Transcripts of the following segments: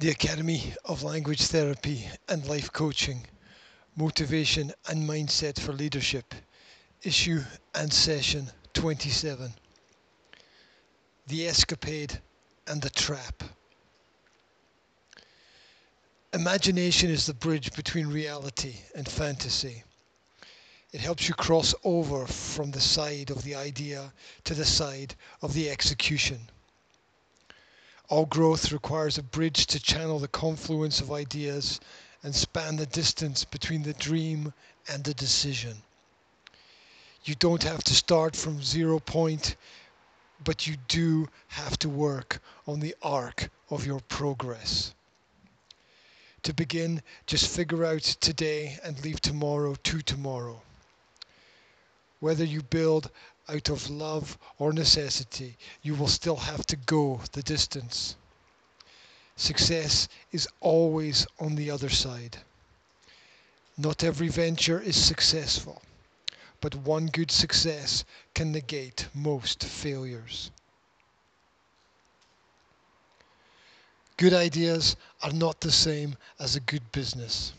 the Academy of Language Therapy and Life Coaching, Motivation and Mindset for Leadership, Issue and Session 27. The Escapade and the Trap. Imagination is the bridge between reality and fantasy. It helps you cross over from the side of the idea to the side of the execution. All growth requires a bridge to channel the confluence of ideas and span the distance between the dream and the decision. You don't have to start from zero point, but you do have to work on the arc of your progress. To begin, just figure out today and leave tomorrow to tomorrow. Whether you build out of love or necessity, you will still have to go the distance. Success is always on the other side. Not every venture is successful, but one good success can negate most failures. Good ideas are not the same as a good business.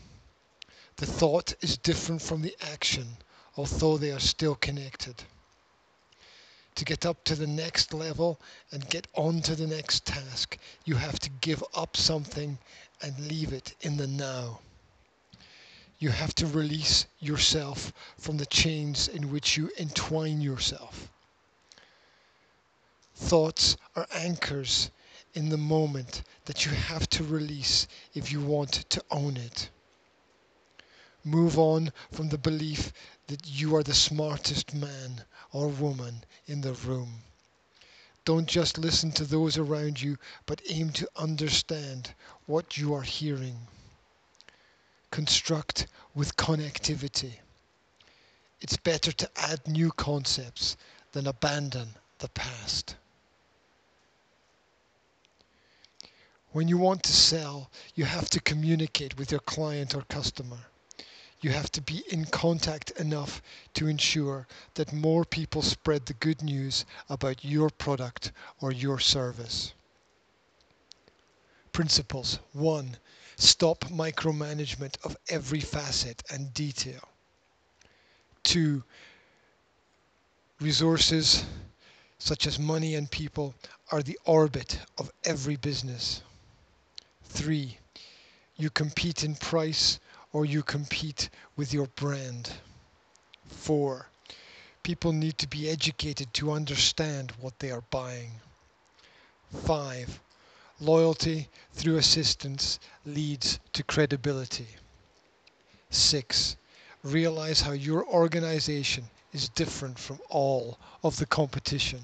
The thought is different from the action, although they are still connected to get up to the next level and get on to the next task, you have to give up something and leave it in the now. You have to release yourself from the chains in which you entwine yourself. Thoughts are anchors in the moment that you have to release if you want to own it. Move on from the belief that you are the smartest man or woman in the room. Don't just listen to those around you, but aim to understand what you are hearing. Construct with connectivity. It's better to add new concepts than abandon the past. When you want to sell, you have to communicate with your client or customer you have to be in contact enough to ensure that more people spread the good news about your product or your service. Principles 1. Stop micromanagement of every facet and detail. 2. Resources such as money and people are the orbit of every business. 3. You compete in price or you compete with your brand. Four, people need to be educated to understand what they are buying. Five, loyalty through assistance leads to credibility. Six, realize how your organization is different from all of the competition.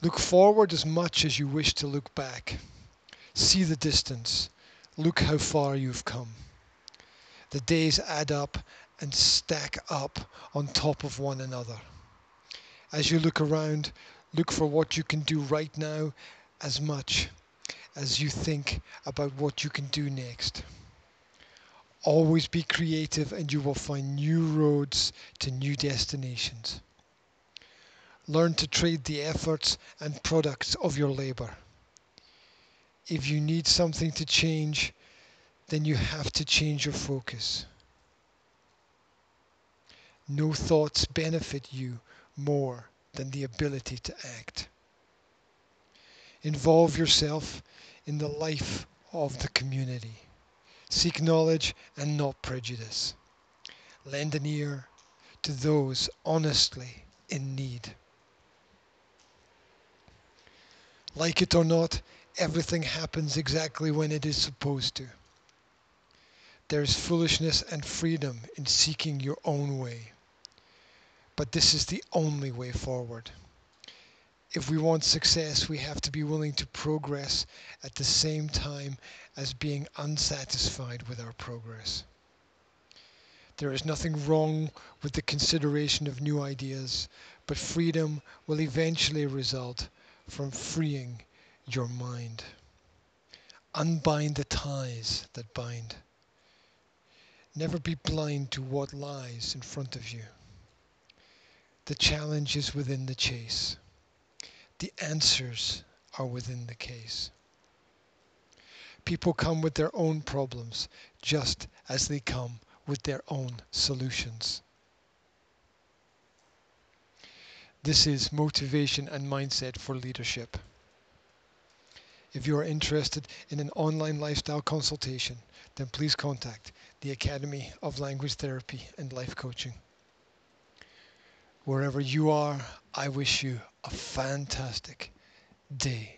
Look forward as much as you wish to look back. See the distance Look how far you've come. The days add up and stack up on top of one another. As you look around, look for what you can do right now as much as you think about what you can do next. Always be creative and you will find new roads to new destinations. Learn to trade the efforts and products of your labor if you need something to change, then you have to change your focus. No thoughts benefit you more than the ability to act. Involve yourself in the life of the community. Seek knowledge and not prejudice. Lend an ear to those honestly in need. Like it or not, everything happens exactly when it is supposed to. There is foolishness and freedom in seeking your own way. But this is the only way forward. If we want success, we have to be willing to progress at the same time as being unsatisfied with our progress. There is nothing wrong with the consideration of new ideas, but freedom will eventually result from freeing your mind. Unbind the ties that bind. Never be blind to what lies in front of you. The challenge is within the chase. The answers are within the case. People come with their own problems just as they come with their own solutions. This is motivation and mindset for leadership. If you are interested in an online lifestyle consultation, then please contact the Academy of Language Therapy and Life Coaching. Wherever you are, I wish you a fantastic day.